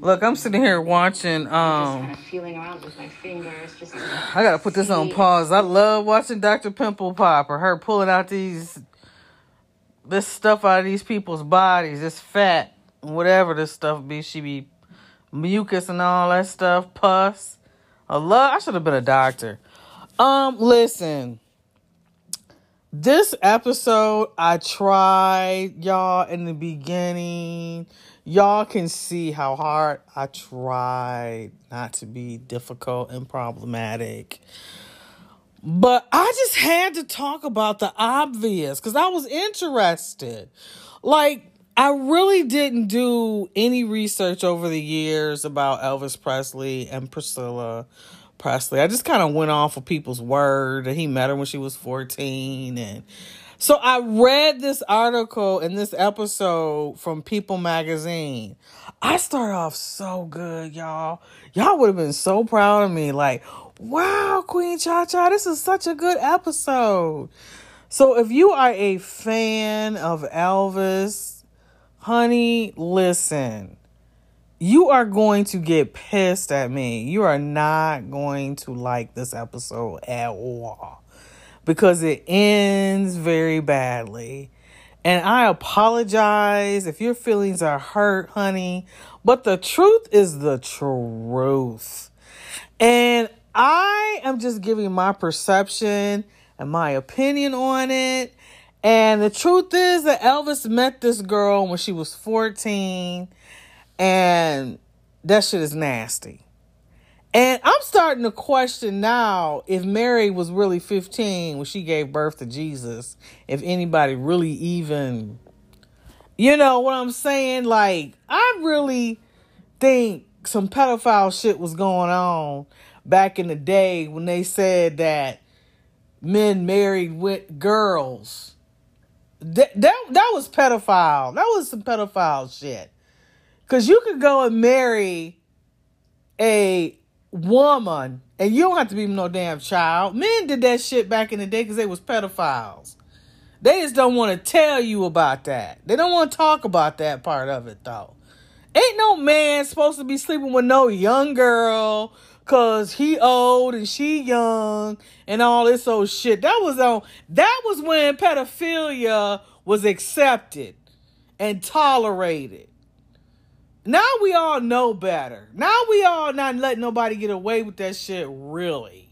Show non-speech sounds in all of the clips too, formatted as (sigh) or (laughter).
Look, I'm sitting here watching. Um, Just feeling around with my fingers. Just I gotta put this on pause. I love watching Dr. Pimple Popper. Her pulling out these this stuff out of these people's bodies, this fat, whatever this stuff be. She be mucus and all that stuff, pus. I love. I should have been a doctor. Um, listen. This episode, I tried y'all in the beginning. Y'all can see how hard I tried not to be difficult and problematic. But I just had to talk about the obvious because I was interested. Like, I really didn't do any research over the years about Elvis Presley and Priscilla Presley. I just kind of went off of people's word he met her when she was 14 and so I read this article in this episode from People magazine. I start off so good, y'all. Y'all would have been so proud of me like, "Wow, Queen Cha Cha, this is such a good episode." So if you are a fan of Elvis, honey, listen you are going to get pissed at me. You are not going to like this episode at all because it ends very badly. And I apologize if your feelings are hurt, honey, but the truth is the truth. And I am just giving my perception and my opinion on it. And the truth is that Elvis met this girl when she was 14 and that shit is nasty. And I'm starting to question now if Mary was really 15 when she gave birth to Jesus, if anybody really even, you know what I'm saying? Like, I really think some pedophile shit was going on back in the day when they said that men married with girls. That, that, that was pedophile. That was some pedophile shit. Because you could go and marry a woman and you don't have to be no damn child. Men did that shit back in the day because they was pedophiles. They just don't want to tell you about that. They don't want to talk about that part of it though. Ain't no man supposed to be sleeping with no young girl cause he old and she young and all this old shit. That was on that was when pedophilia was accepted and tolerated. Now we all know better. Now we all not letting nobody get away with that shit really.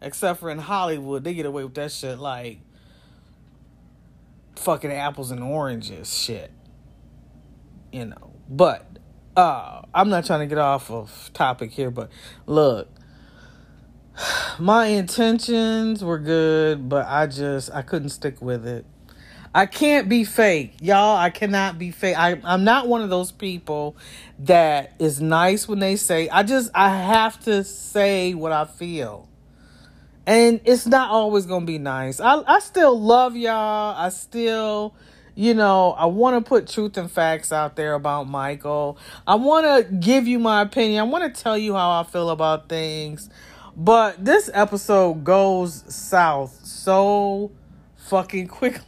Except for in Hollywood, they get away with that shit like fucking apples and oranges shit. You know. But uh I'm not trying to get off of topic here, but look, (sighs) my intentions were good, but I just I couldn't stick with it. I can't be fake. Y'all, I cannot be fake. I, I'm not one of those people that is nice when they say, I just, I have to say what I feel. And it's not always going to be nice. I, I still love y'all. I still, you know, I want to put truth and facts out there about Michael. I want to give you my opinion. I want to tell you how I feel about things. But this episode goes south so fucking quickly.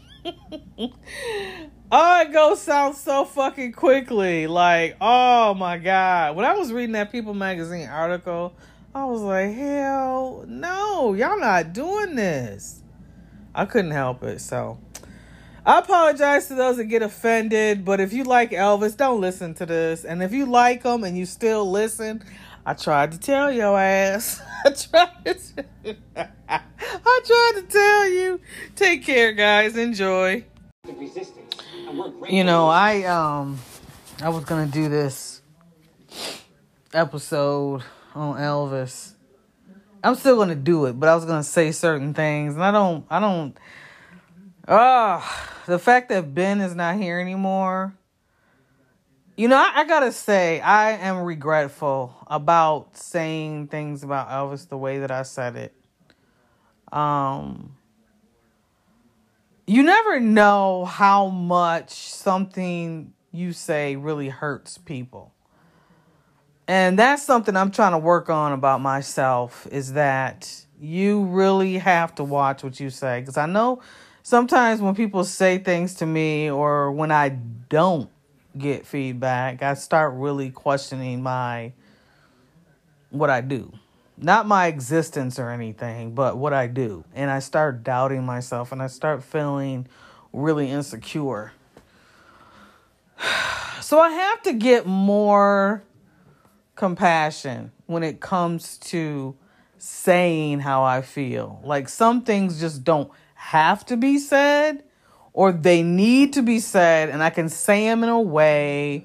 Oh, it goes south so fucking quickly. Like, oh my god. When I was reading that People magazine article, I was like, hell no, y'all not doing this. I couldn't help it. So I apologize to those that get offended, but if you like Elvis, don't listen to this. And if you like him and you still listen, I tried to tell your ass. (laughs) I tried to, (laughs) I tried to tell you. Take care, guys. Enjoy. You know, I um I was gonna do this episode on Elvis. I'm still gonna do it, but I was gonna say certain things, and I don't I don't ah uh, the fact that Ben is not here anymore you know, I, I, gotta say, I am regretful about saying things about Elvis the way that I said it. Um, you never know how much something you say really hurts people. And that's something I'm trying to work on about myself is that you really have to watch what you say. Because I know sometimes when people say things to me or when I don't get feedback, I start really questioning my what I do. Not my existence or anything, but what I do. And I start doubting myself and I start feeling really insecure. (sighs) So I have to get more compassion when it comes to saying how I feel. Like some things just don't have to be said or they need to be said, and I can say them in a way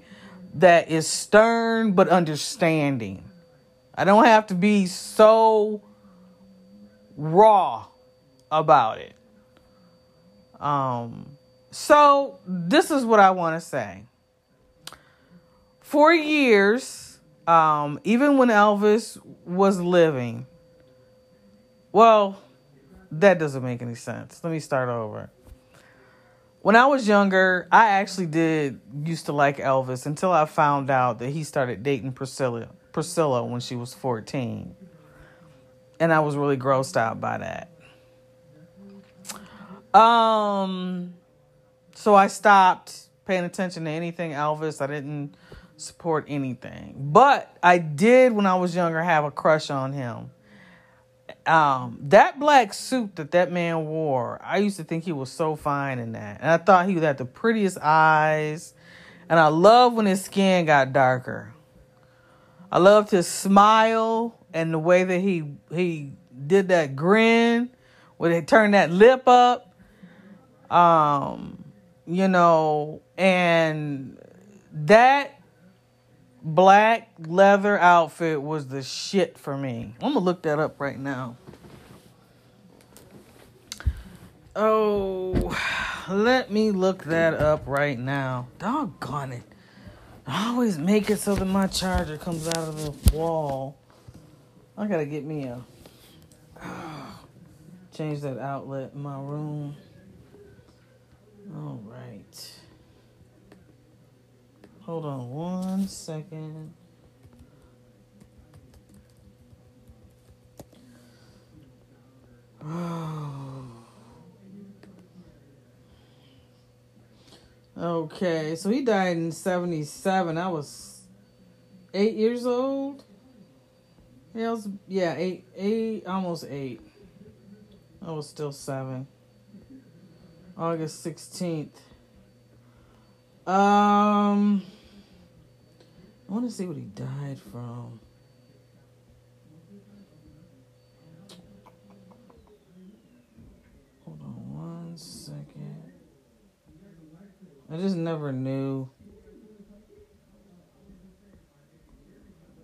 that is stern but understanding. I don't have to be so raw about it. Um, so this is what I want to say. For years, um, even when Elvis was living, well, that doesn't make any sense. Let me start over when I was younger, I actually did used to like Elvis until I found out that he started dating Priscilla Priscilla when she was 14. And I was really grossed out by that. Um so I stopped paying attention to anything Elvis. I didn't support anything. But I did when I was younger have a crush on him um, that black suit that that man wore, I used to think he was so fine in that. And I thought he had the prettiest eyes. And I love when his skin got darker. I loved his smile and the way that he he did that grin when he turned that lip up. Um, you know, and that black leather outfit was the shit for me. I'm gonna look that up right now. Oh, let me look that up right now. Doggone it. I always make it so that my charger comes out of the wall. I gotta get me a. change that outlet in my room. All right. Hold on one second. (sighs) okay, so he died in 77. I was eight years old. Yeah, was, yeah, eight, eight, almost eight. I was still seven. August 16th. Um, I want to see what he died from. Hold on one second. I just never knew.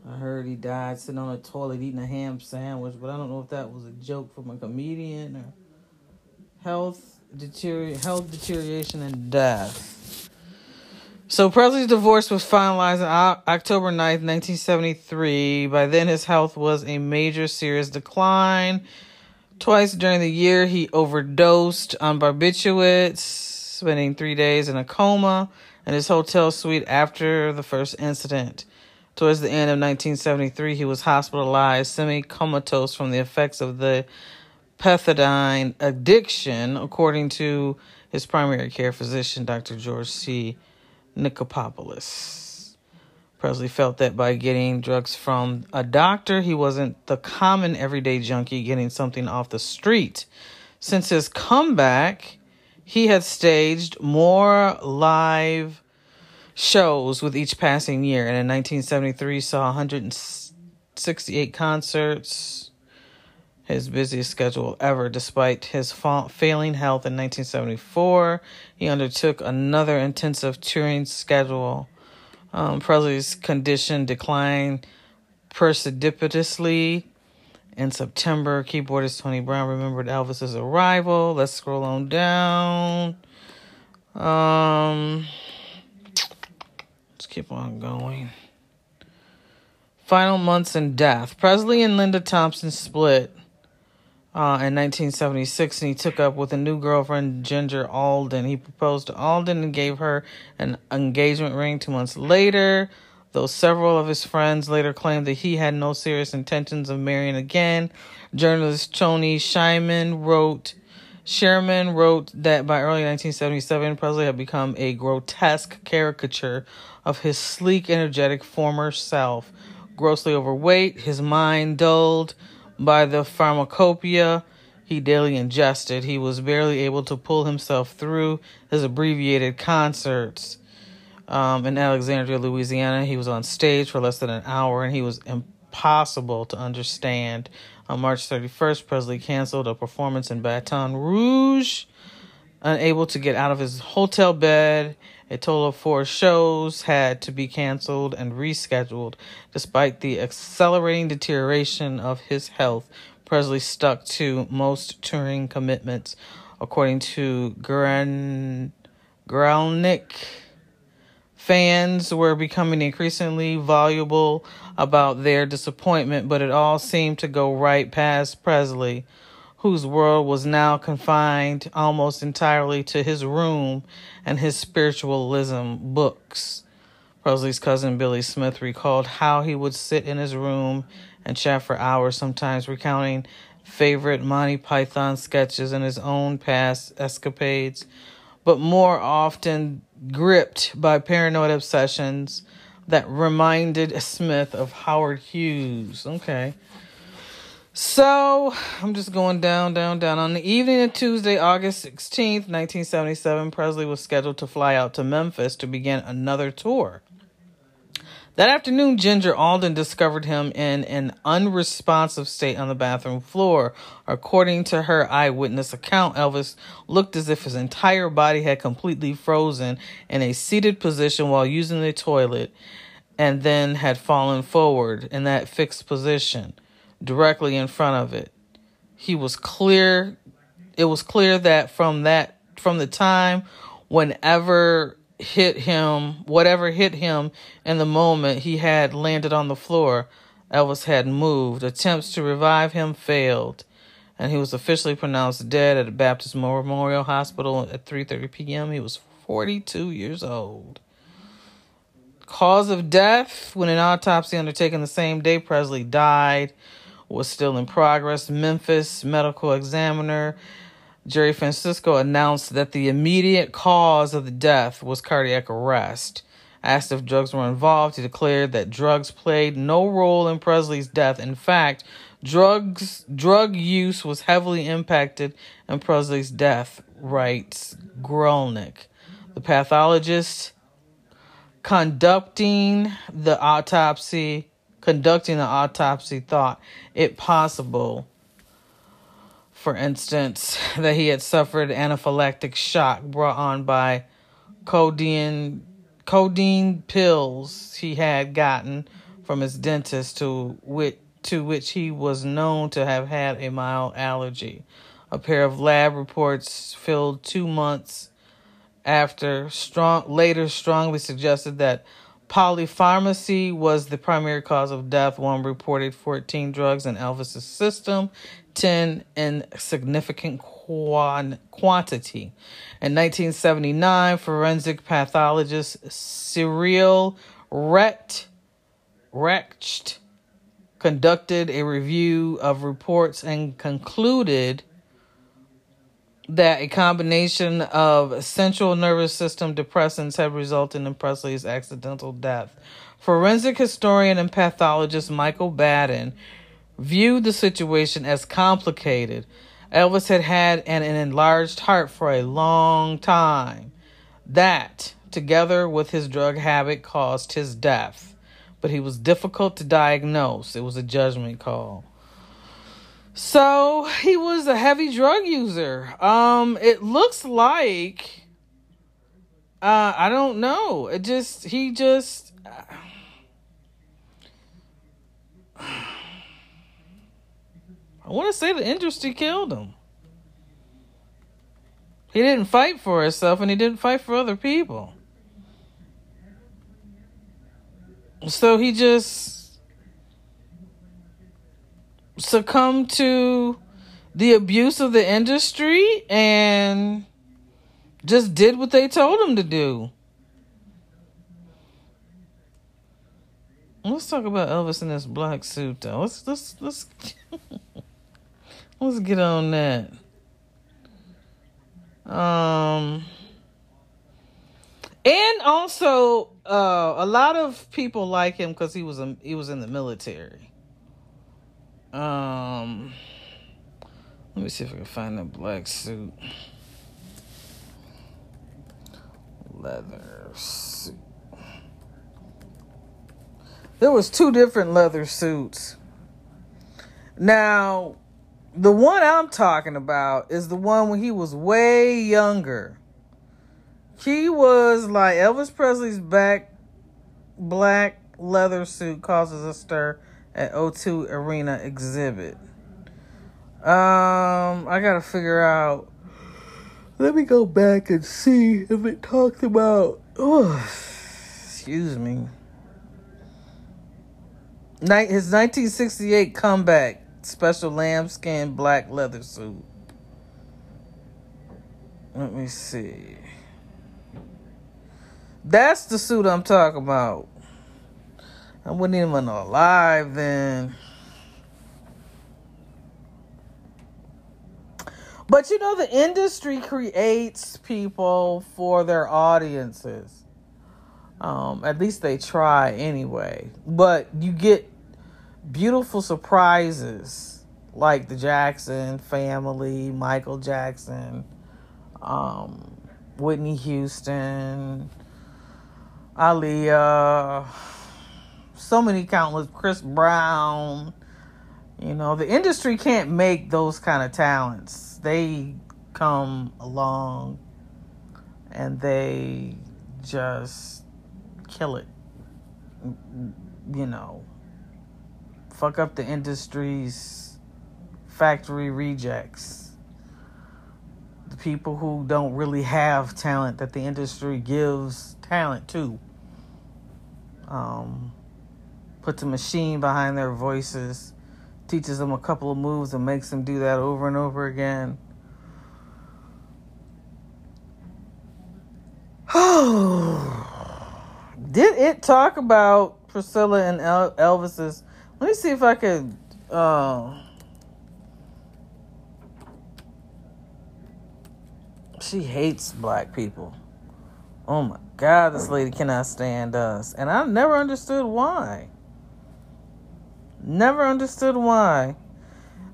I heard he died sitting on a toilet eating a ham sandwich, but I don't know if that was a joke from a comedian or health deterior health deterioration and death. So Presley's divorce was finalized on October 9th, 1973. By then, his health was a major serious decline. Twice during the year, he overdosed on barbiturates, spending three days in a coma in his hotel suite after the first incident. Towards the end of 1973, he was hospitalized semi comatose from the effects of the pethidine addiction, according to his primary care physician, Dr. George C. Nicopopolis. Presley felt that by getting drugs from a doctor, he wasn't the common everyday junkie getting something off the street. Since his comeback, he had staged more live shows with each passing year, and in 1973 saw 168 concerts, his busiest schedule ever. Despite his fa- failing health in 1974, he undertook another intensive touring schedule. Um, Presley's condition declined precipitously in September. Keyboardist Tony Brown remembered Elvis's arrival. Let's scroll on down. Um, let's keep on going. Final months and death. Presley and Linda Thompson split uh, in 1976, and he took up with a new girlfriend, Ginger Alden. He proposed to Alden and gave her an engagement ring two months later, though several of his friends later claimed that he had no serious intentions of marrying again. Journalist Tony Scheinman wrote Scherman wrote that by early 1977, Presley had become a grotesque caricature of his sleek, energetic former self. Grossly overweight, his mind dulled by the pharmacopoeia he daily ingested, he was barely able to pull himself through his abbreviated concerts. Um, in Alexandria, Louisiana, he was on stage for less than an hour and he was impossible to understand. On March 31st, Presley canceled a performance in Baton Rouge, unable to get out of his hotel bed. A total of four shows had to be canceled and rescheduled. Despite the accelerating deterioration of his health, Presley stuck to most touring commitments, according to Gran Guralnick. Fans were becoming increasingly voluble about their disappointment, but it all seemed to go right past Presley, whose world was now confined almost entirely to his room and his spiritualism books. Presley's cousin Billy Smith recalled how he would sit in his room and chat for hours, sometimes recounting favorite Monty Python sketches and his own past escapades, but more often gripped by paranoid obsessions that reminded Smith of Howard Hughes. Okay. So I'm just going down, down, down. On the evening of Tuesday, August 16th, 1977, Presley was scheduled to fly out to Memphis to begin another tour. That afternoon, Ginger Alden discovered him in an unresponsive state on the bathroom floor. According to her eyewitness account, Elvis looked as if his entire body had completely frozen in a seated position while using the toilet and then had fallen forward in that fixed position directly in front of it. He was clear it was clear that from that from the time whenever hit him, whatever hit him in the moment he had landed on the floor, Elvis had moved. Attempts to revive him failed, and he was officially pronounced dead at a Baptist Memorial Hospital at 3:30 p.m. He was 42 years old. Cause of death: When an autopsy undertaken the same day Presley died was still in progress. Memphis medical examiner Jerry Francisco announced that the immediate cause of the death was cardiac arrest. Asked if drugs were involved, he declared that drugs played no role in Presley's death. In fact, drugs drug use was heavily impacted in Presley's death, writes Guralnick. The pathologist conducting the autopsy conducting the autopsy thought it possible for instance, (laughs) that he had suffered anaphylactic shock brought on by codeine codeine pills he had gotten from his dentist to which to which he was known to have had a mild allergy. A pair of lab reports filled two months after strong later strongly suggested that polypharmacy was the primary cause of death. One reported 14 drugs in Elvis's system 10 in significant quan- quantity. In 1979, forensic pathologist Cyril Recht, Recht conducted a review of reports and concluded that a combination of central nervous system depressants had resulted in Presley's accidental death. Forensic historian and pathologist Michael Baden viewed the situation as complicated. Elvis had had an, an enlarged heart for a long time. That, together with his drug habit, caused his death. But he was difficult to diagnose. It was a judgment call. So he was a heavy drug user. Um, it looks like uh, I don't know. It just he just. Uh, (sighs) I want to say the industry killed him. He didn't fight for himself and he didn't fight for other people. So he just succumbed to the abuse of the industry and just did what they told him to do. Let's talk about Elvis in this black suit though. Let's let's let's (laughs) Let's get on that. Um, and also, uh, a lot of people like him because he was a, he was in the military. Um, let me see if I can find a black suit. Leather suit. There was two different leather suits. Now, the one I'm talking about is the one when he was way younger. He was like Elvis Presley's back black leather suit causes a stir at O2 Arena exhibit. Um, I gotta figure out. Let me go back and see if it talks about. Oh, excuse me. Night his 1968 comeback special lambskin black leather suit. Let me see. That's the suit I'm talking about. I wasn't even alive then. But you know, the industry creates people for their audiences. Um, at least they try anyway. But you get beautiful surprises like the Jackson family, Michael Jackson, um, Whitney Houston, Aaliyah, so many countless, Chris Brown. You know, the industry can't make those kind of talents. They come along and they just kill it. You know, fuck up the industry's factory rejects. The people who don't really have talent that the industry gives talent to. Um, puts a machine behind their voices, teaches them a couple of moves, and makes them do that over and over again. Oh. (sighs) Did it talk about Priscilla and El- Elvis's let me see if I could. Uh, she hates black people. Oh my God, this lady cannot stand us. And I never understood why. Never understood why.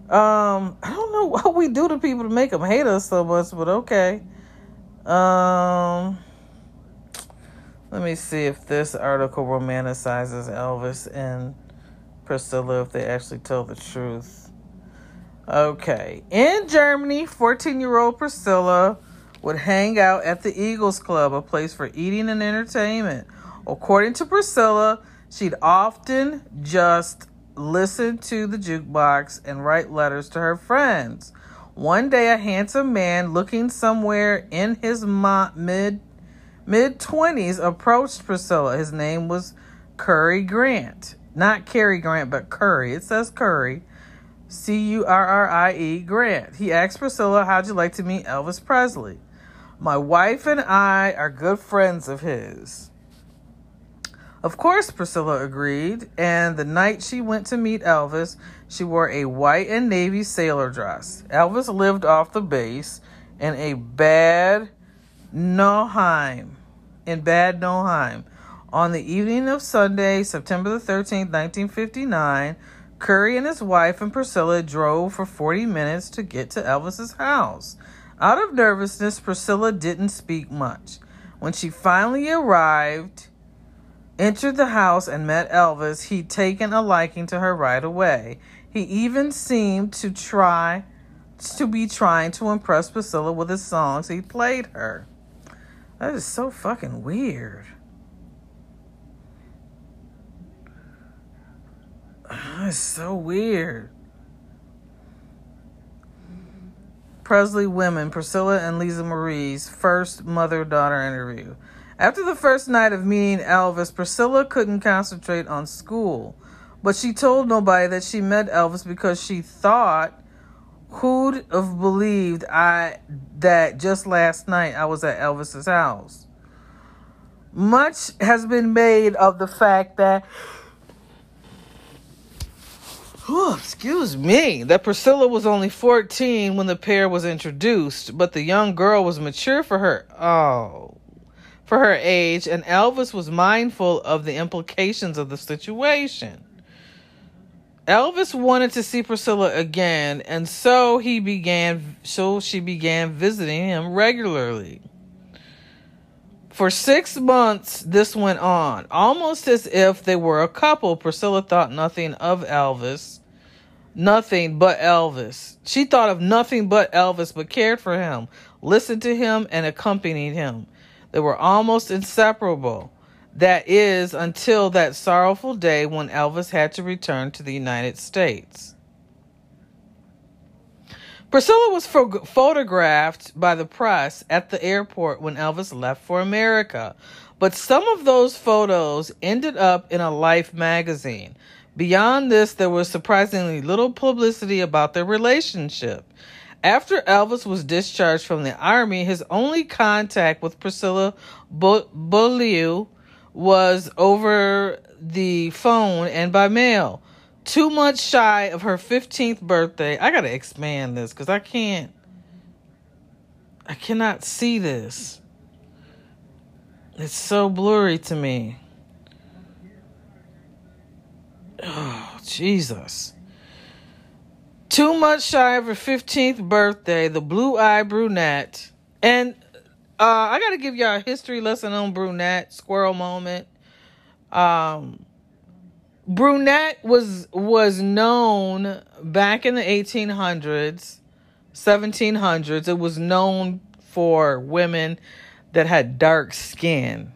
Um, I don't know what we do to people to make them hate us so much, but okay. Um, let me see if this article romanticizes Elvis and Priscilla if they actually tell the truth. Okay. In Germany, 14 year old Priscilla would hang out at the Eagles Club, a place for eating and entertainment. According to Priscilla, she'd often just listen to the jukebox and write letters to her friends. One day, a handsome man looking somewhere in his mid mid 20s approached Priscilla. His name was Currie Grant. Not Cary Grant, but Currie. It says Currie. C U R R I E Grant. He asked Priscilla, How'd you like to meet Elvis Presley? My wife and I are good friends of his. Of course, Priscilla agreed, and the night she went to meet Elvis, she wore a white and navy sailor dress. Elvis lived off the base in a bad Nauheim, in Bad Nauheim. On the evening of Sunday, September the 13th, 1959, Currie and his wife and Priscilla drove for 40 minutes to get to Elvis's house. Out of nervousness, Priscilla didn't speak much. When she finally arrived, entered the house and met Elvis, he'd taken a liking to her right away. He even seemed to try to be trying to impress Priscilla with his songs he played her. That is so fucking weird. (sighs) That's so weird. Presley Women, Priscilla and Lisa Marie's first mother daughter interview. After the first night of meeting Elvis, Priscilla couldn't concentrate on school, but she told nobody that she met Elvis because she thought who'd have believed I that just last night I was at Elvis's house. Much has been made of the fact that excuse me, that Priscilla was only 14 when the pair was introduced, but the young girl was mature for her. Oh, for her age, and Elvis was mindful of the implications of the situation. Elvis wanted to see Priscilla again, and so he began so she began visiting him regularly. For six months, this went on, almost as if they were a couple. Priscilla thought nothing of Elvis, nothing but Elvis. She thought of nothing but Elvis, but cared for him, listened to him, and accompanied him. They were almost inseparable. That is, until that sorrowful day when Elvis had to return to the United States. Priscilla was pho- photographed by the press at the airport when Elvis left for America, but some of those photos ended up in a Life magazine. Beyond this, there was surprisingly little publicity about their relationship. After Elvis was discharged from the army, his only contact with Priscilla Beaulieu was over the phone and by mail two months shy of her 15th birthday. I got to expand this because I can't, I cannot see this. It's so blurry to me. (sighs) Oh, Jesus. Two months shy of her 15th birthday, the blue eyed brunette. And uh, I got to give y'all a history lesson on brunette, squirrel moment. Um, brunette was was known back in the 1800s 1700s it was known for women that had dark skin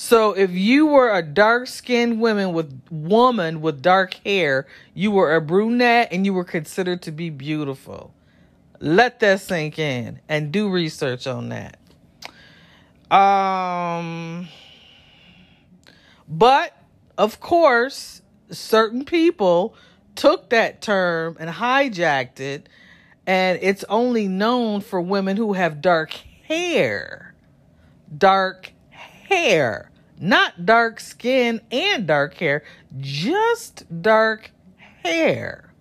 so if you were a dark skinned woman with woman with dark hair you were a brunette and you were considered to be beautiful let that sink in and do research on that um but of course, certain people took that term and hijacked it, and it's only known for women who have dark hair. Dark hair. Not dark skin and dark hair, just dark hair.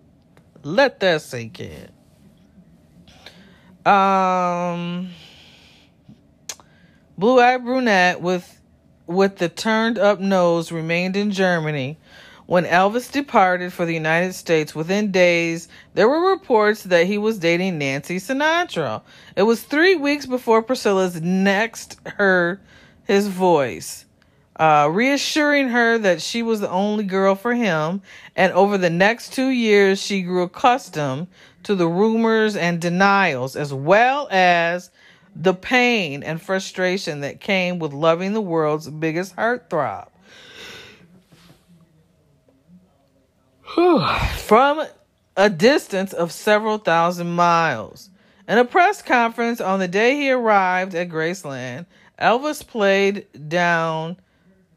Let that sink in. Um, blue eyed brunette with with the turned up nose remained in Germany. When Elvis departed for the United States within days, there were reports that he was dating Nancy Sinatra. It was three weeks before Priscilla's next heard his voice, uh, reassuring her that she was the only girl for him. And over the next two years, she grew accustomed to the rumors and denials, as well as the pain and frustration that came with loving the world's biggest heartthrob. (sighs) From a distance of several thousand miles. In a press conference on the day he arrived at Graceland, Elvis played down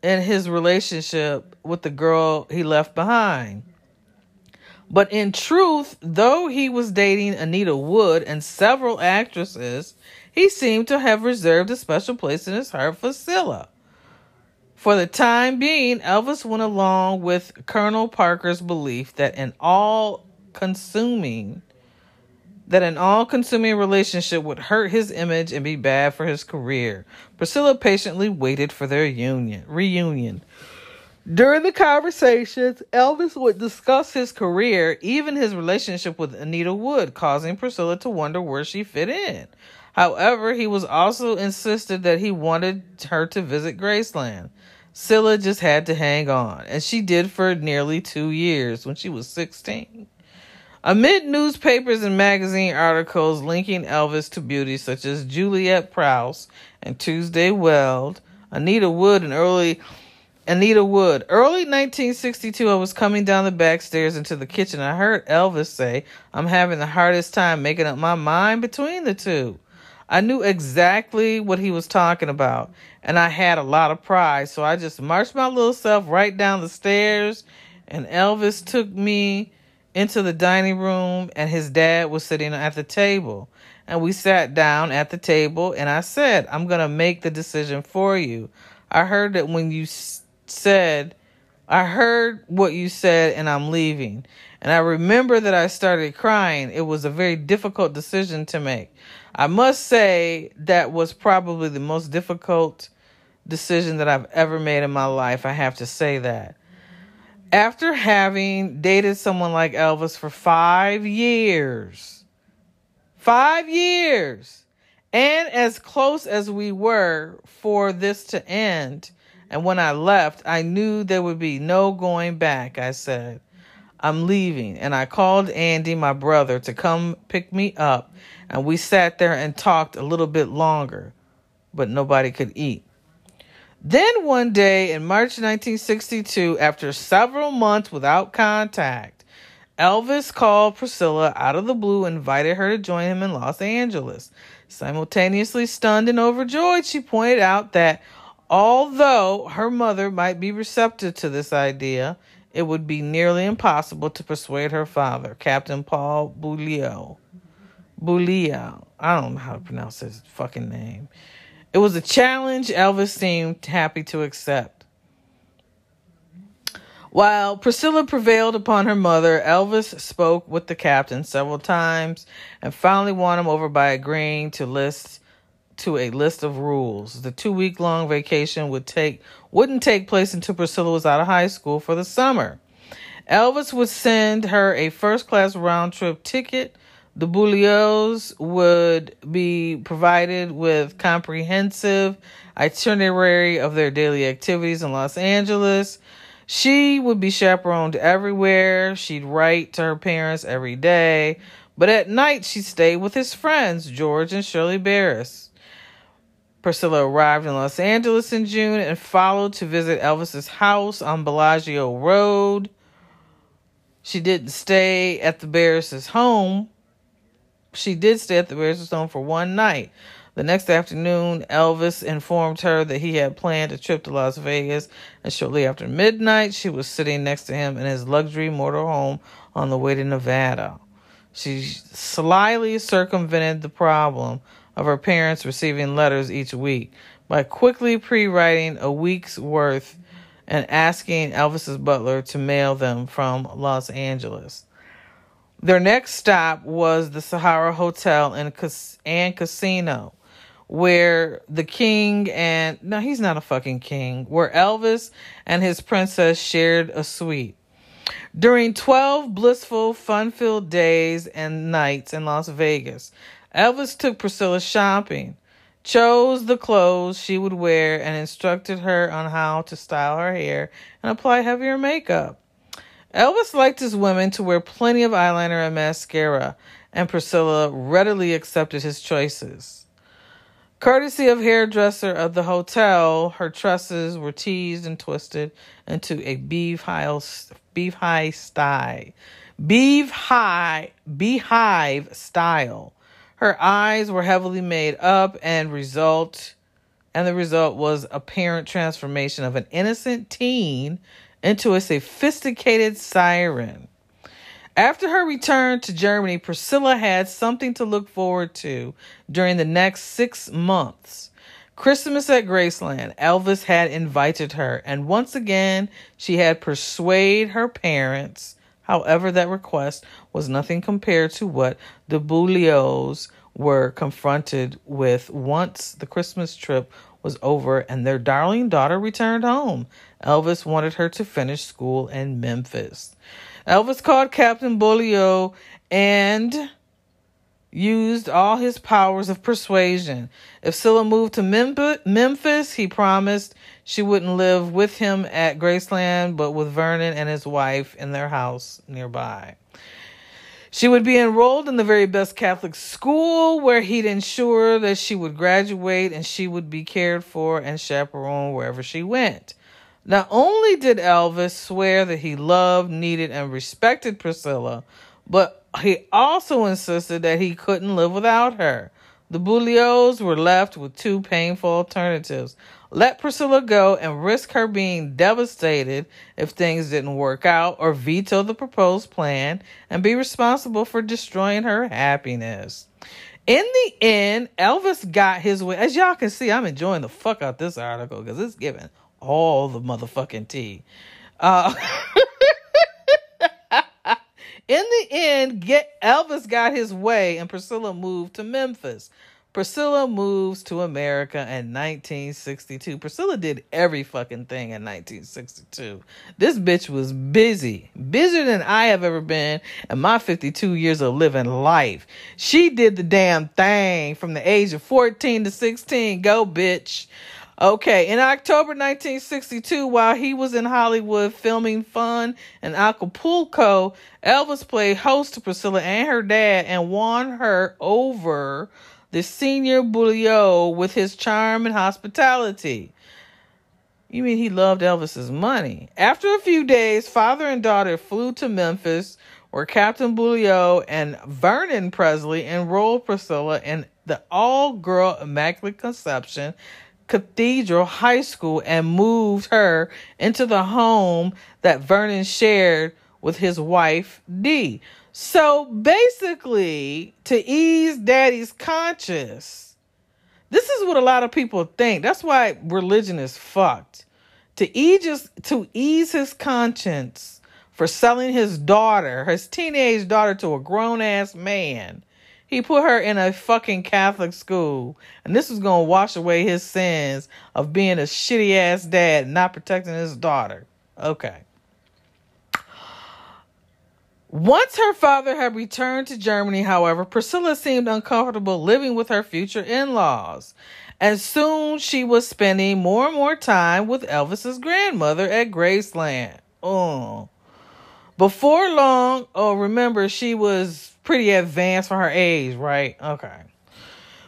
in his relationship with the girl he left behind. But in truth, though he was dating Anita Wood and several actresses, he seemed to have reserved a special place in his heart for Cilla. For the time being, Elvis went along with Colonel Parker's belief that an all consuming that an all-consuming relationship would hurt his image and be bad for his career. Priscilla patiently waited for their union reunion. During the conversations, Elvis would discuss his career, even his relationship with Anita Wood, causing Priscilla to wonder where she fit in. However, he was also insisted that he wanted her to visit Graceland. Cilla just had to hang on, and she did for nearly two years when she was 16. Amid newspapers and magazine articles linking Elvis to beauties such as Juliet Prowse and Tuesday Weld, Anita Wood, and early Anita Wood. Early 1962, I was coming down the back stairs into the kitchen. I heard Elvis say, I'm having the hardest time making up my mind between the two. I knew exactly what he was talking about, and I had a lot of pride. So I just marched my little self right down the stairs, and Elvis took me into the dining room, and his dad was sitting at the table. And we sat down at the table, and I said, I'm going to make the decision for you. I heard that when you said, I heard what you said and I'm leaving. And I remember that I started crying. It was a very difficult decision to make. I must say that was probably the most difficult decision that I've ever made in my life. I have to say that. After having dated someone like Elvis for five years, five years, and as close as we were for this to end, and when I left, I knew there would be no going back. I said, I'm leaving. And I called Andy, my brother, to come pick me up. And we sat there and talked a little bit longer, but nobody could eat. Then one day in March 1962, after several months without contact, Elvis called Priscilla out of the blue and invited her to join him in Los Angeles. Simultaneously stunned and overjoyed, she pointed out that Although her mother might be receptive to this idea, it would be nearly impossible to persuade her father, Captain Paul Beaulieu. Beaulieu. I don't know how to pronounce his fucking name. It was a challenge Elvis seemed happy to accept. While Priscilla prevailed upon her mother, Elvis spoke with the captain several times and finally won him over by agreeing to list to a list of rules. The two week long vacation would take wouldn't take place until Priscilla was out of high school for the summer. Elvis would send her a first class round trip ticket. The Beaulieus would be provided with comprehensive itinerary of their daily activities in Los Angeles. She would be chaperoned everywhere. She'd write to her parents every day. But at night, she'd stay with his friends, George and Shirley Barris. Priscilla arrived in Los Angeles in June and followed to visit Elvis's house on Bellagio Road. She didn't stay at the Barris's home. She did stay at the home for one night. The next afternoon, Elvis informed her that he had planned a trip to Las Vegas, and shortly after midnight, she was sitting next to him in his luxury motorhome on the way to Nevada. She slyly circumvented the problem of her parents receiving letters each week by quickly pre writing a week's worth and asking Elvis's butler to mail them from Los Angeles. Their next stop was the Sahara Hotel and, and Casino, where the king and no, he's not a fucking king, where Elvis and his princess shared a suite. During 12 blissful, fun filled days and nights in Las Vegas, Elvis took Priscilla shopping, chose the clothes she would wear, and instructed her on how to style her hair and apply heavier makeup. Elvis liked his women to wear plenty of eyeliner and mascara, and Priscilla readily accepted his choices. Courtesy of hairdresser of the hotel, her tresses were teased and twisted into a beef high, beef high style. Beef high, beehive style. Her eyes were heavily made up and result and the result was apparent transformation of an innocent teen into a sophisticated siren. After her return to Germany, Priscilla had something to look forward to during the next six months. Christmas at Graceland, Elvis had invited her, and once again she had persuaded her parents However, that request was nothing compared to what the Beaulieus were confronted with once the Christmas trip was over and their darling daughter returned home. Elvis wanted her to finish school in Memphis. Elvis called Captain Beaulieu and used all his powers of persuasion. If Cilla moved to Memphis, he promised she wouldn't live with him at Graceland, but with Vernon and his wife in their house nearby. She would be enrolled in the very best Catholic school where he'd ensure that she would graduate and she would be cared for and chaperoned wherever she went. Not only did Elvis swear that he loved, needed, and respected Priscilla, but he also insisted that he couldn't live without her. The Beaulieus were left with two painful alternatives. Let Priscilla go and risk her being devastated if things didn't work out, or veto the proposed plan and be responsible for destroying her happiness. In the end, Elvis got his way. As y'all can see, I'm enjoying the fuck out this article because it's giving all the motherfucking tea. Uh, (laughs) in the end, get Elvis got his way, and Priscilla moved to Memphis. Priscilla moves to America in 1962. Priscilla did every fucking thing in 1962. This bitch was busy, busier than I have ever been in my 52 years of living life. She did the damn thing from the age of 14 to 16. Go, bitch. Okay, in October 1962, while he was in Hollywood filming Fun in Acapulco, Elvis played host to Priscilla and her dad and won her over the senior Beaulieu with his charm and hospitality. You mean he loved Elvis's money? After a few days, father and daughter flew to Memphis, where Captain Beaulieu and Vernon Presley enrolled Priscilla in the all girl Immaculate Conception Cathedral High School and moved her into the home that Vernon shared with his wife, Dee. So basically, to ease daddy's conscience, this is what a lot of people think. That's why religion is fucked. To ease, his, to ease his conscience for selling his daughter, his teenage daughter, to a grown ass man, he put her in a fucking Catholic school. And this was going to wash away his sins of being a shitty ass dad and not protecting his daughter. Okay. Once her father had returned to Germany, however, Priscilla seemed uncomfortable living with her future in laws. And soon she was spending more and more time with Elvis's grandmother at Graceland. Oh. Before long, oh, remember, she was pretty advanced for her age, right? Okay.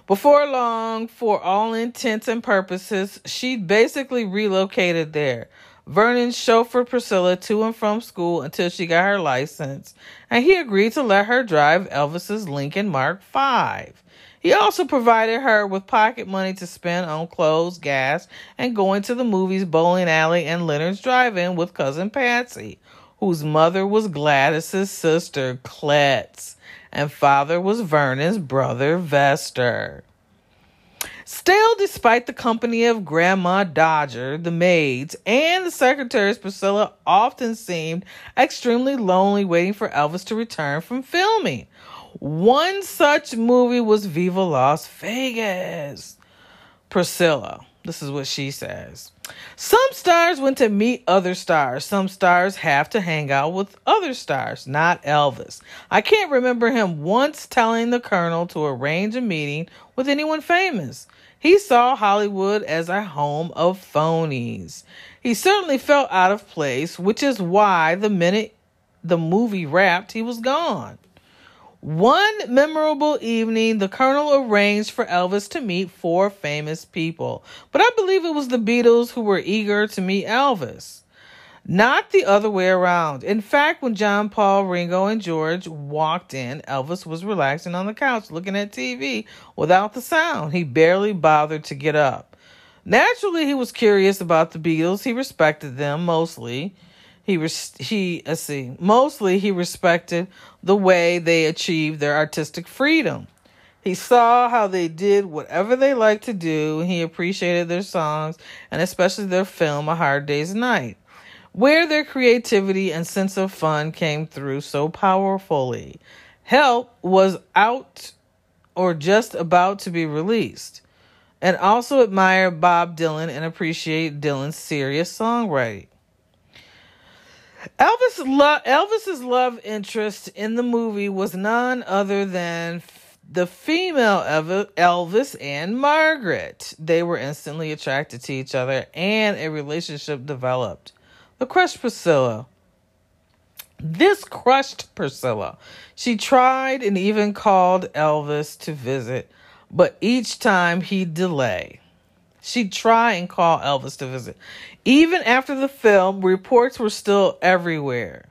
Before long, for all intents and purposes, she basically relocated there. Vernon chauffeured Priscilla to and from school until she got her license, and he agreed to let her drive Elvis's Lincoln Mark V. He also provided her with pocket money to spend on clothes, gas, and going to the movies, bowling alley, and Leonard's Drive-In with cousin Patsy, whose mother was Gladys's sister, Clettes, and father was Vernon's brother, Vester. Still, despite the company of Grandma Dodger, the maids, and the secretaries, Priscilla often seemed extremely lonely waiting for Elvis to return from filming. One such movie was Viva Las Vegas. Priscilla, this is what she says. Some stars went to meet other stars. Some stars have to hang out with other stars, not Elvis. I can't remember him once telling the colonel to arrange a meeting with anyone famous. He saw Hollywood as a home of phonies. He certainly felt out of place, which is why the minute the movie wrapped, he was gone. One memorable evening, the Colonel arranged for Elvis to meet four famous people, but I believe it was the Beatles who were eager to meet Elvis. Not the other way around. In fact, when John, Paul, Ringo, and George walked in, Elvis was relaxing on the couch looking at TV without the sound. He barely bothered to get up. Naturally, he was curious about the Beatles. He respected them mostly. He res- he let's see. Mostly he respected the way they achieved their artistic freedom. He saw how they did whatever they liked to do. He appreciated their songs and especially their film A Hard Day's Night where their creativity and sense of fun came through so powerfully. Help was out or just about to be released, and also admire Bob Dylan and appreciate Dylan's serious songwriting. Elvis lo- Elvis's love interest in the movie was none other than f- the female Elvis Ann-Margret. They were instantly attracted to each other and a relationship developed. The crushed Priscilla. This crushed Priscilla. She tried and even called Elvis to visit, but each time he'd delay. She'd try and call Elvis to visit. Even after the film, reports were still everywhere.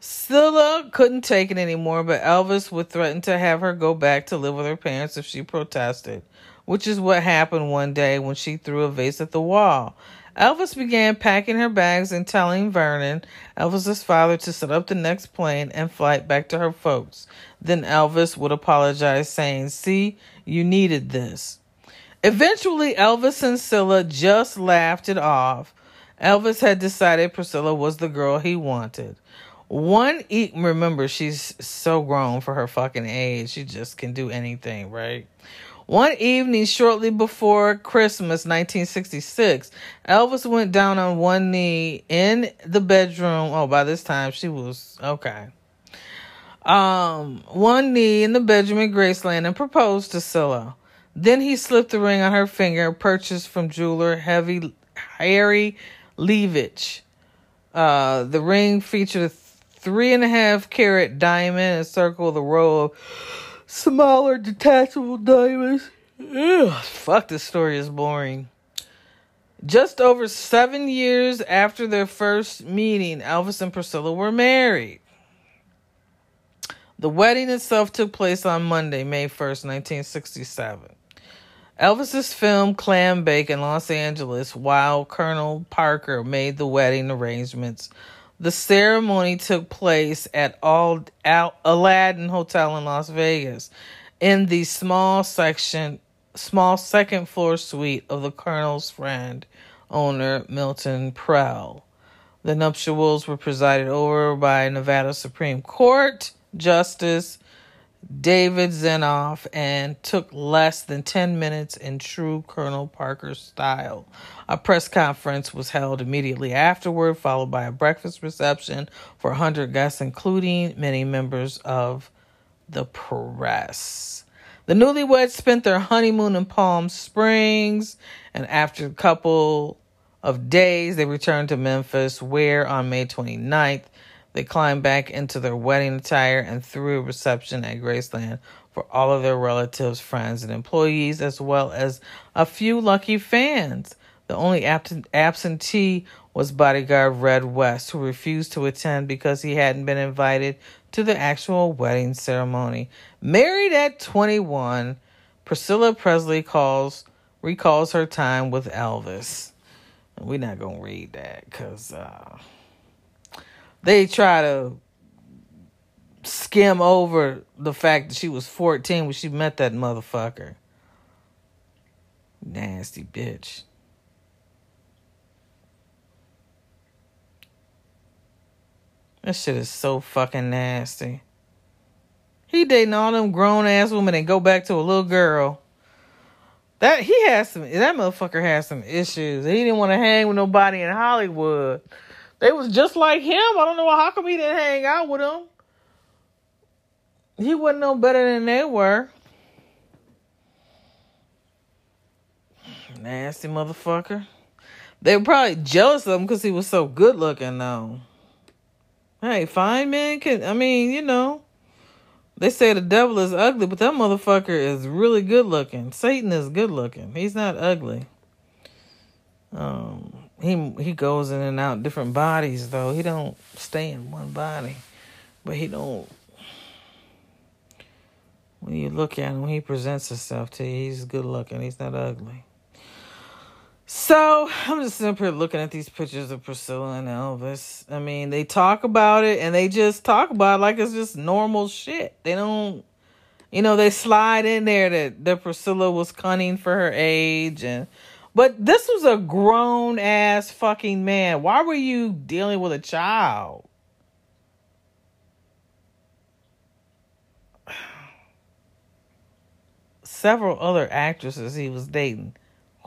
Cilla couldn't take it anymore, but Elvis would threaten to have her go back to live with her parents if she protested, which is what happened one day when she threw a vase at the wall. Elvis began packing her bags and telling Vernon, Elvis's father, to set up the next plane and flight back to her folks. Then Elvis would apologize, saying, See, you needed this. Eventually, Elvis and Cilla just laughed it off. Elvis had decided Priscilla was the girl he wanted. One e- remember she's so grown for her fucking age. She just can do anything, right? One evening shortly before Christmas 1966, Elvis went down on one knee in the bedroom. Oh, by this time she was okay. Um, one knee in the bedroom in Graceland and proposed to Cilla. Then he slipped the ring on her finger, purchased from jeweler Heavy Harry Levitch. Uh, the ring featured a three and a half carat diamond encircled the row of smaller detachable diamonds. Ugh, fuck, this story is boring. Just over seven years after their first meeting, Elvis and Priscilla were married. The wedding itself took place on Monday, May 1st, 1967. Elvis's film Clambake in Los Angeles while Colonel Parker made the wedding arrangements. The ceremony took place at Al- Aladdin Hotel in Las Vegas in the small section small second floor suite of the colonel's friend owner Milton Prell. The nuptials were presided over by Nevada Supreme Court Justice David Zenoff and took less than 10 minutes in true Colonel Parker style. A press conference was held immediately afterward, followed by a breakfast reception for 100 guests, including many members of the press. The newlyweds spent their honeymoon in Palm Springs, and after a couple of days, they returned to Memphis, where on May 29th, they climbed back into their wedding attire and threw a reception at Graceland for all of their relatives, friends, and employees, as well as a few lucky fans. The only absentee was bodyguard Red West, who refused to attend because he hadn't been invited to the actual wedding ceremony. Married at 21, Priscilla Presley calls recalls her time with Elvis. We're not gonna read that because. Uh, they try to skim over the fact that she was 14 when she met that motherfucker. Nasty bitch. That shit is so fucking nasty. He dating all them grown ass women and go back to a little girl. That he has some that motherfucker has some issues. He didn't want to hang with nobody in Hollywood. They was just like him. I don't know how come he didn't hang out with them. He wasn't no better than they were. Nasty motherfucker. They were probably jealous of him because he was so good looking, though. Hey, fine man can. I mean, you know, they say the devil is ugly, but that motherfucker is really good looking. Satan is good looking. He's not ugly. Um, he he goes in and out different bodies though. He don't stay in one body, but he don't. When you look at him, he presents himself to you. He's good looking. He's not ugly. So I'm just simply looking at these pictures of Priscilla and Elvis. I mean, they talk about it and they just talk about it like it's just normal shit. They don't, you know, they slide in there that that Priscilla was cunning for her age and but this was a grown ass fucking man. Why were you dealing with a child? Several other actresses he was dating.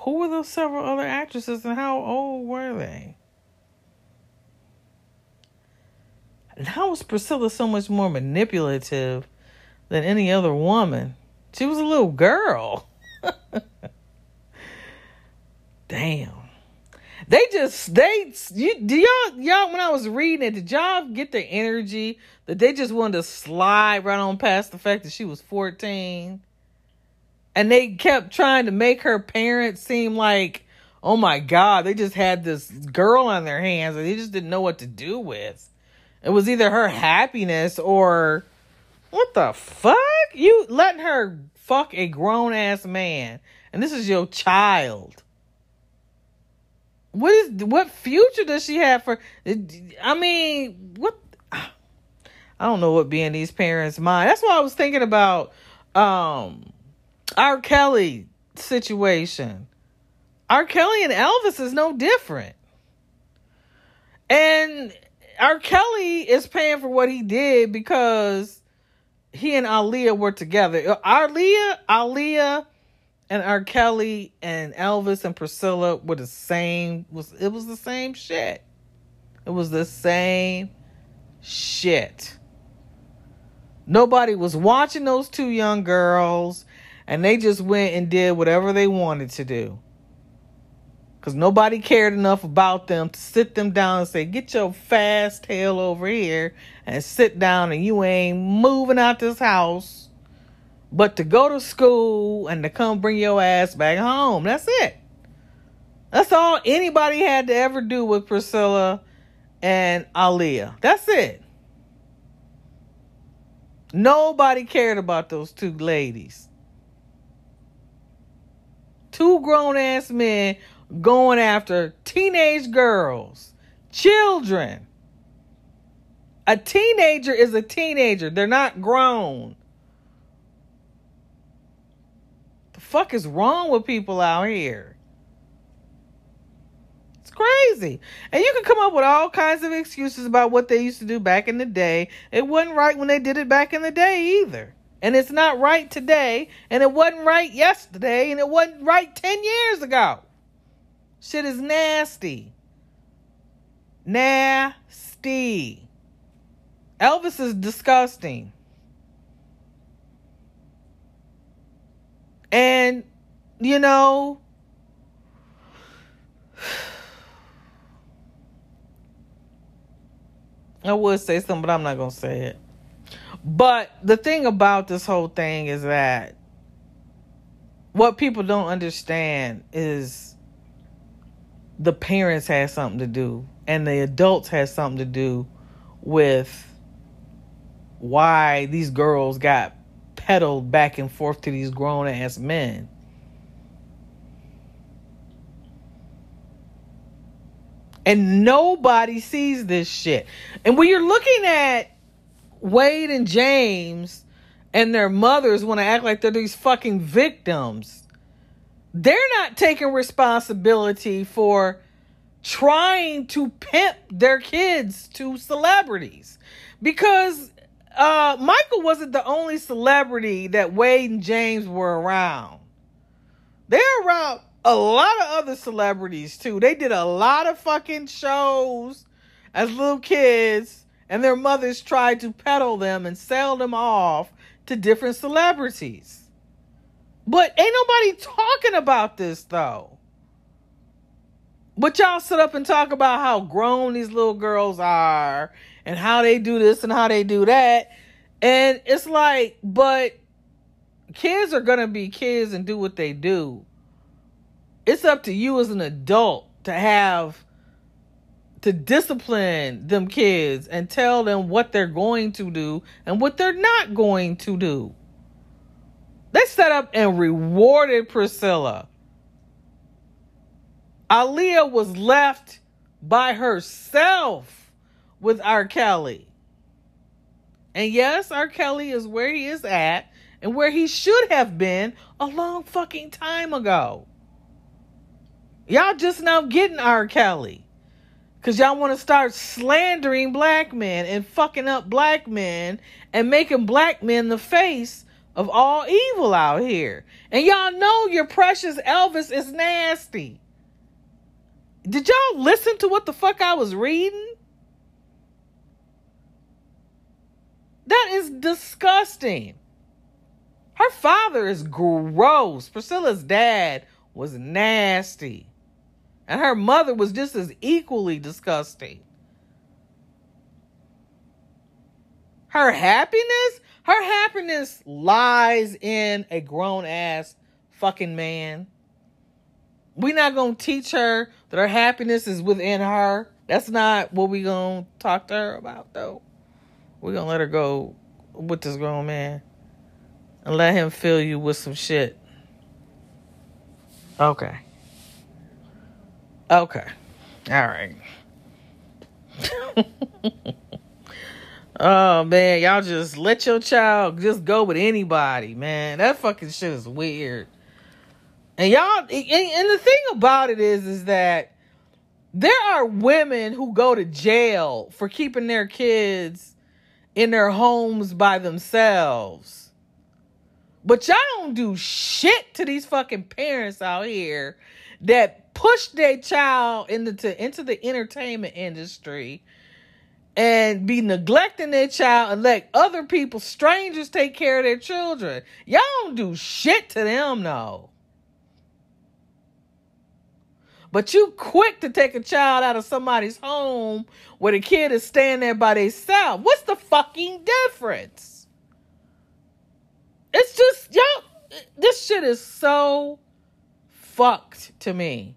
Who were those several other actresses and how old were they? And how was Priscilla so much more manipulative than any other woman? She was a little girl. (laughs) Damn. They just they you do y'all y'all when I was reading it, did y'all get the energy that they just wanted to slide right on past the fact that she was 14? And they kept trying to make her parents seem like, oh my God, they just had this girl on their hands and they just didn't know what to do with. It was either her happiness or what the fuck? You letting her fuck a grown ass man. And this is your child. What is what future does she have for? I mean, what? I don't know what being these parents' mind. That's why I was thinking about um R. Kelly situation. R. Kelly and Elvis is no different. And R. Kelly is paying for what he did because he and Aaliyah were together. Aaliyah, Aaliyah, and R. Kelly and Elvis and Priscilla were the same. Was it was the same shit? It was the same shit. Nobody was watching those two young girls, and they just went and did whatever they wanted to do. Because nobody cared enough about them to sit them down and say, Get your fast tail over here and sit down, and you ain't moving out this house. But to go to school and to come bring your ass back home. That's it. That's all anybody had to ever do with Priscilla and Aaliyah. That's it. Nobody cared about those two ladies. Two grown ass men going after teenage girls, children. A teenager is a teenager, they're not grown. The fuck is wrong with people out here? It's crazy. And you can come up with all kinds of excuses about what they used to do back in the day. It wasn't right when they did it back in the day either. And it's not right today. And it wasn't right yesterday. And it wasn't right 10 years ago. Shit is nasty. Nasty. Elvis is disgusting. And, you know, I would say something, but I'm not gonna say it. But the thing about this whole thing is that what people don't understand is the parents had something to do and the adults had something to do with why these girls got peddled back and forth to these grown ass men. And nobody sees this shit. And when you're looking at Wade and James and their mothers want to act like they're these fucking victims, they're not taking responsibility for trying to pimp their kids to celebrities. Because uh, Michael wasn't the only celebrity that Wade and James were around. They're around a lot of other celebrities too. They did a lot of fucking shows as little kids, and their mothers tried to peddle them and sell them off to different celebrities. But ain't nobody talking about this though. But y'all sit up and talk about how grown these little girls are and how they do this and how they do that. And it's like, but kids are going to be kids and do what they do it's up to you as an adult to have to discipline them kids and tell them what they're going to do and what they're not going to do. They set up and rewarded Priscilla. Aaliyah was left by herself with R. Kelly. And yes, R. Kelly is where he is at and where he should have been a long fucking time ago. Y'all just now getting R. Kelly. Because y'all want to start slandering black men and fucking up black men and making black men the face of all evil out here. And y'all know your precious Elvis is nasty. Did y'all listen to what the fuck I was reading? That is disgusting. Her father is gross. Priscilla's dad was nasty. And her mother was just as equally disgusting. Her happiness, her happiness lies in a grown ass fucking man. We're not going to teach her that her happiness is within her. That's not what we going to talk to her about, though. We going to let her go with this grown man and let him fill you with some shit. Okay. Okay. All right. (laughs) oh man, y'all just let your child just go with anybody, man. That fucking shit is weird. And y'all, and, and the thing about it is, is that There are women who go to jail for keeping their kids in their homes by themselves. But y'all don't do shit to these fucking parents out here that push their child into into the entertainment industry and be neglecting their child and let other people, strangers, take care of their children. Y'all don't do shit to them, no. But you quick to take a child out of somebody's home where the kid is staying there by themselves. What's the fucking difference? It's just y'all. This shit is so fucked to me.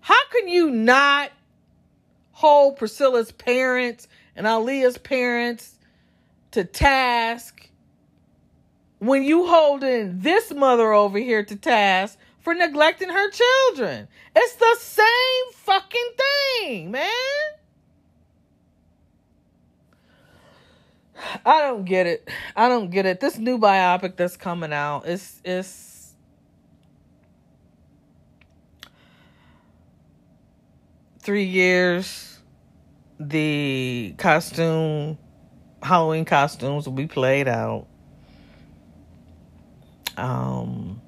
How can you not hold Priscilla's parents and Aaliyah's parents to task when you holding this mother over here to task for neglecting her children? It's the same fucking thing, man. I don't get it. I don't get it. This new biopic that's coming out, is is three years, the costume, Halloween costumes will be played out. Um,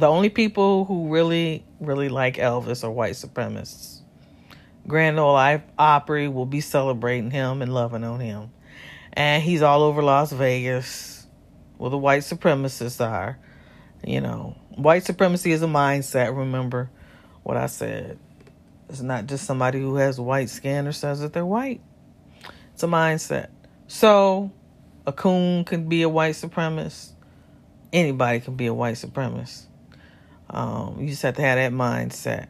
the only people who really, really like Elvis are white supremacists. Grand Ole Opry will be celebrating him and loving on him. And he's all over Las Vegas where the white supremacists are. You know, white supremacy is a mindset, remember what I said. It's not just somebody who has white skin or says that they're white. It's a mindset. So, a coon can be a white supremacist. Anybody can be a white supremacist. Um, you just have to have that mindset.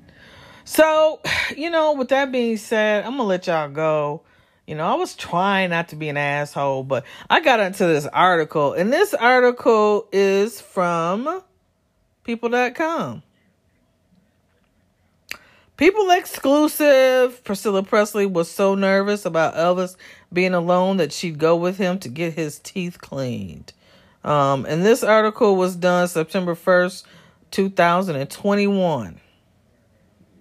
So, you know, with that being said, I'm gonna let y'all go. You know, I was trying not to be an asshole, but I got into this article, and this article is from people.com. People exclusive. Priscilla Presley was so nervous about Elvis being alone that she'd go with him to get his teeth cleaned. Um, and this article was done September 1st, 2021.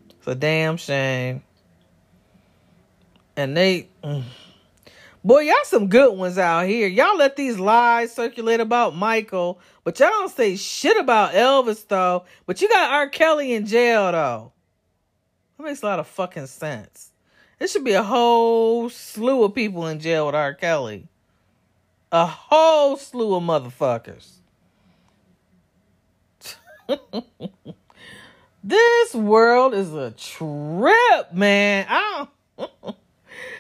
It's a damn shame. And they, mm, boy, y'all some good ones out here. Y'all let these lies circulate about Michael, but y'all don't say shit about Elvis, though. But you got R. Kelly in jail, though. That makes a lot of fucking sense. There should be a whole slew of people in jail with R. Kelly. A whole slew of motherfuckers. (laughs) this world is a trip, man. I don't... (laughs)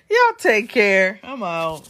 Y'all take care. I'm out.